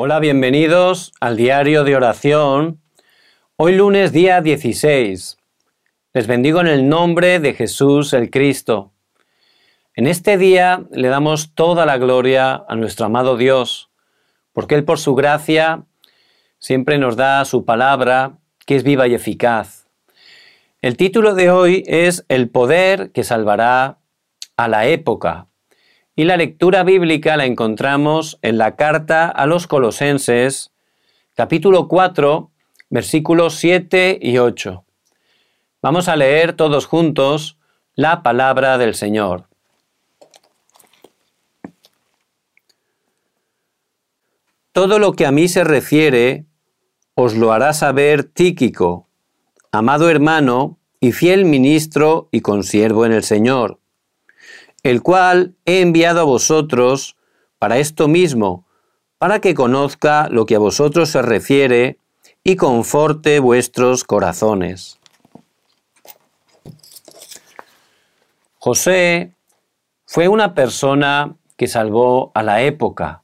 Hola, bienvenidos al diario de oración. Hoy lunes día 16. Les bendigo en el nombre de Jesús el Cristo. En este día le damos toda la gloria a nuestro amado Dios, porque Él por su gracia siempre nos da su palabra que es viva y eficaz. El título de hoy es El poder que salvará a la época. Y la lectura bíblica la encontramos en la carta a los Colosenses, capítulo 4, versículos 7 y 8. Vamos a leer todos juntos la palabra del Señor. Todo lo que a mí se refiere os lo hará saber Tíquico, amado hermano y fiel ministro y consiervo en el Señor el cual he enviado a vosotros para esto mismo, para que conozca lo que a vosotros se refiere y conforte vuestros corazones. José fue una persona que salvó a la época.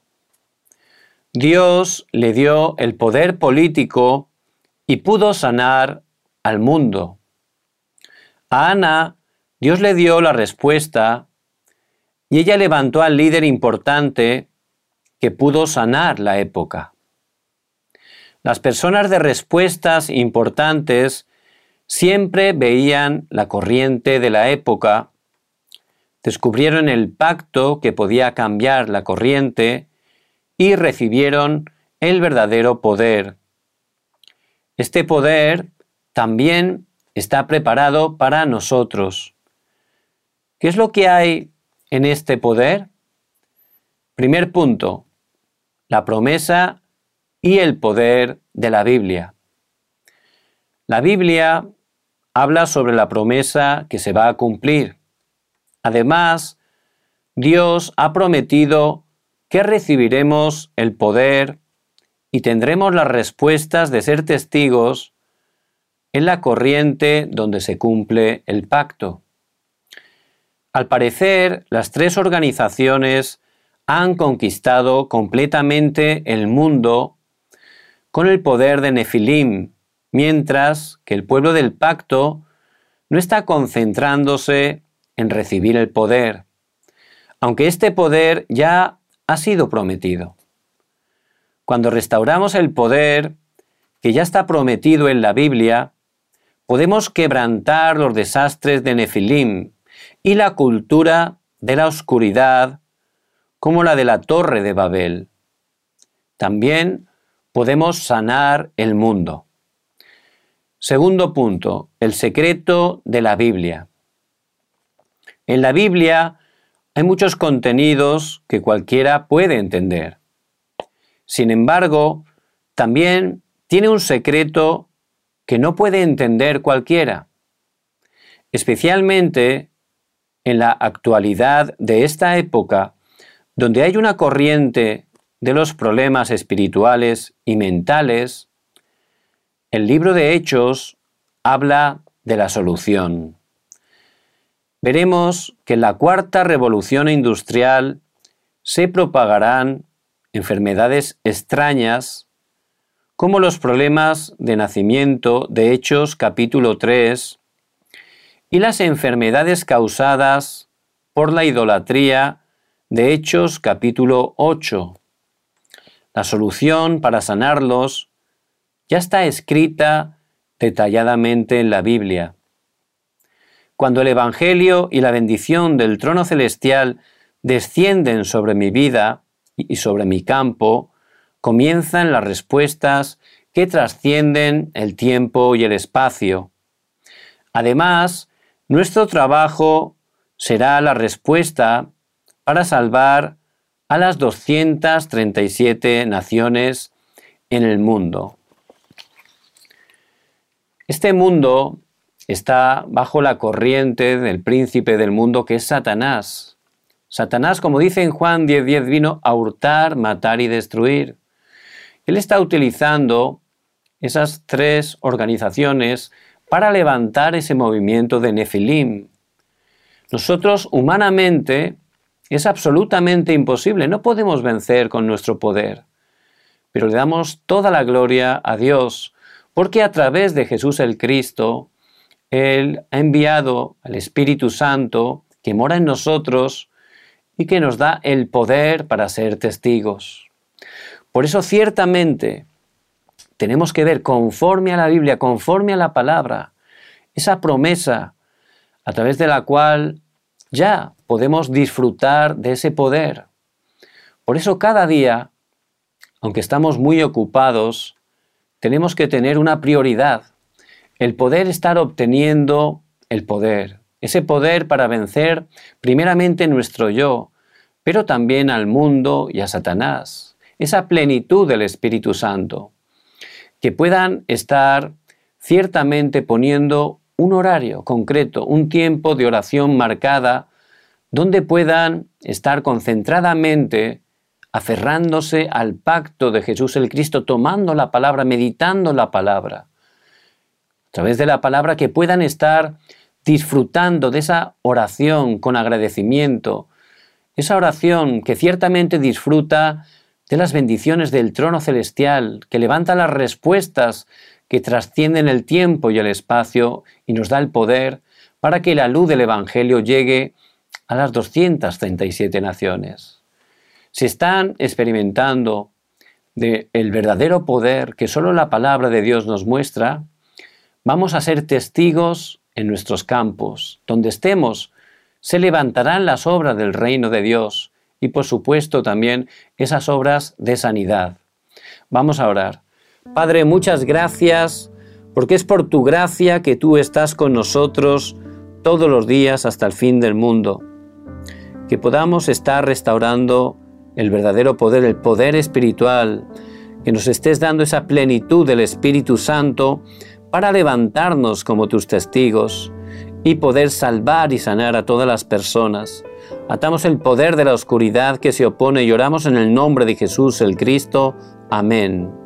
Dios le dio el poder político y pudo sanar al mundo. A Ana Dios le dio la respuesta y ella levantó al líder importante que pudo sanar la época. Las personas de respuestas importantes siempre veían la corriente de la época, descubrieron el pacto que podía cambiar la corriente y recibieron el verdadero poder. Este poder también está preparado para nosotros. ¿Qué es lo que hay en este poder? Primer punto, la promesa y el poder de la Biblia. La Biblia habla sobre la promesa que se va a cumplir. Además, Dios ha prometido que recibiremos el poder y tendremos las respuestas de ser testigos en la corriente donde se cumple el pacto. Al parecer, las tres organizaciones han conquistado completamente el mundo con el poder de Nefilim, mientras que el pueblo del pacto no está concentrándose en recibir el poder, aunque este poder ya ha sido prometido. Cuando restauramos el poder que ya está prometido en la Biblia, podemos quebrantar los desastres de Nefilim y la cultura de la oscuridad como la de la Torre de Babel. También podemos sanar el mundo. Segundo punto, el secreto de la Biblia. En la Biblia hay muchos contenidos que cualquiera puede entender. Sin embargo, también tiene un secreto que no puede entender cualquiera. Especialmente en la actualidad de esta época, donde hay una corriente de los problemas espirituales y mentales, el libro de Hechos habla de la solución. Veremos que en la cuarta revolución industrial se propagarán enfermedades extrañas como los problemas de nacimiento de Hechos capítulo 3, y las enfermedades causadas por la idolatría de Hechos capítulo 8. La solución para sanarlos ya está escrita detalladamente en la Biblia. Cuando el Evangelio y la bendición del trono celestial descienden sobre mi vida y sobre mi campo, comienzan las respuestas que trascienden el tiempo y el espacio. Además, nuestro trabajo será la respuesta para salvar a las 237 naciones en el mundo. Este mundo está bajo la corriente del príncipe del mundo que es Satanás. Satanás, como dice en Juan 10:10, 10, vino a hurtar, matar y destruir. Él está utilizando esas tres organizaciones para levantar ese movimiento de Nefilim. Nosotros humanamente es absolutamente imposible, no podemos vencer con nuestro poder. pero le damos toda la gloria a Dios, porque a través de Jesús el Cristo, Él ha enviado al Espíritu Santo que mora en nosotros y que nos da el poder para ser testigos. Por eso ciertamente tenemos que ver conforme a la Biblia, conforme a la palabra, esa promesa a través de la cual ya podemos disfrutar de ese poder. Por eso cada día, aunque estamos muy ocupados, tenemos que tener una prioridad, el poder estar obteniendo el poder, ese poder para vencer primeramente nuestro yo, pero también al mundo y a Satanás, esa plenitud del Espíritu Santo, que puedan estar ciertamente poniendo un horario concreto, un tiempo de oración marcada, donde puedan estar concentradamente aferrándose al pacto de Jesús el Cristo, tomando la palabra, meditando la palabra. A través de la palabra que puedan estar disfrutando de esa oración con agradecimiento, esa oración que ciertamente disfruta de las bendiciones del trono celestial, que levanta las respuestas que trascienden el tiempo y el espacio y nos da el poder para que la luz del Evangelio llegue a las 237 naciones. Si están experimentando del el verdadero poder que solo la palabra de Dios nos muestra, vamos a ser testigos en nuestros campos. Donde estemos, se levantarán las obras del reino de Dios y por supuesto también esas obras de sanidad. Vamos a orar. Padre, muchas gracias, porque es por tu gracia que tú estás con nosotros todos los días hasta el fin del mundo. Que podamos estar restaurando el verdadero poder, el poder espiritual, que nos estés dando esa plenitud del Espíritu Santo para levantarnos como tus testigos y poder salvar y sanar a todas las personas. Atamos el poder de la oscuridad que se opone y oramos en el nombre de Jesús el Cristo. Amén.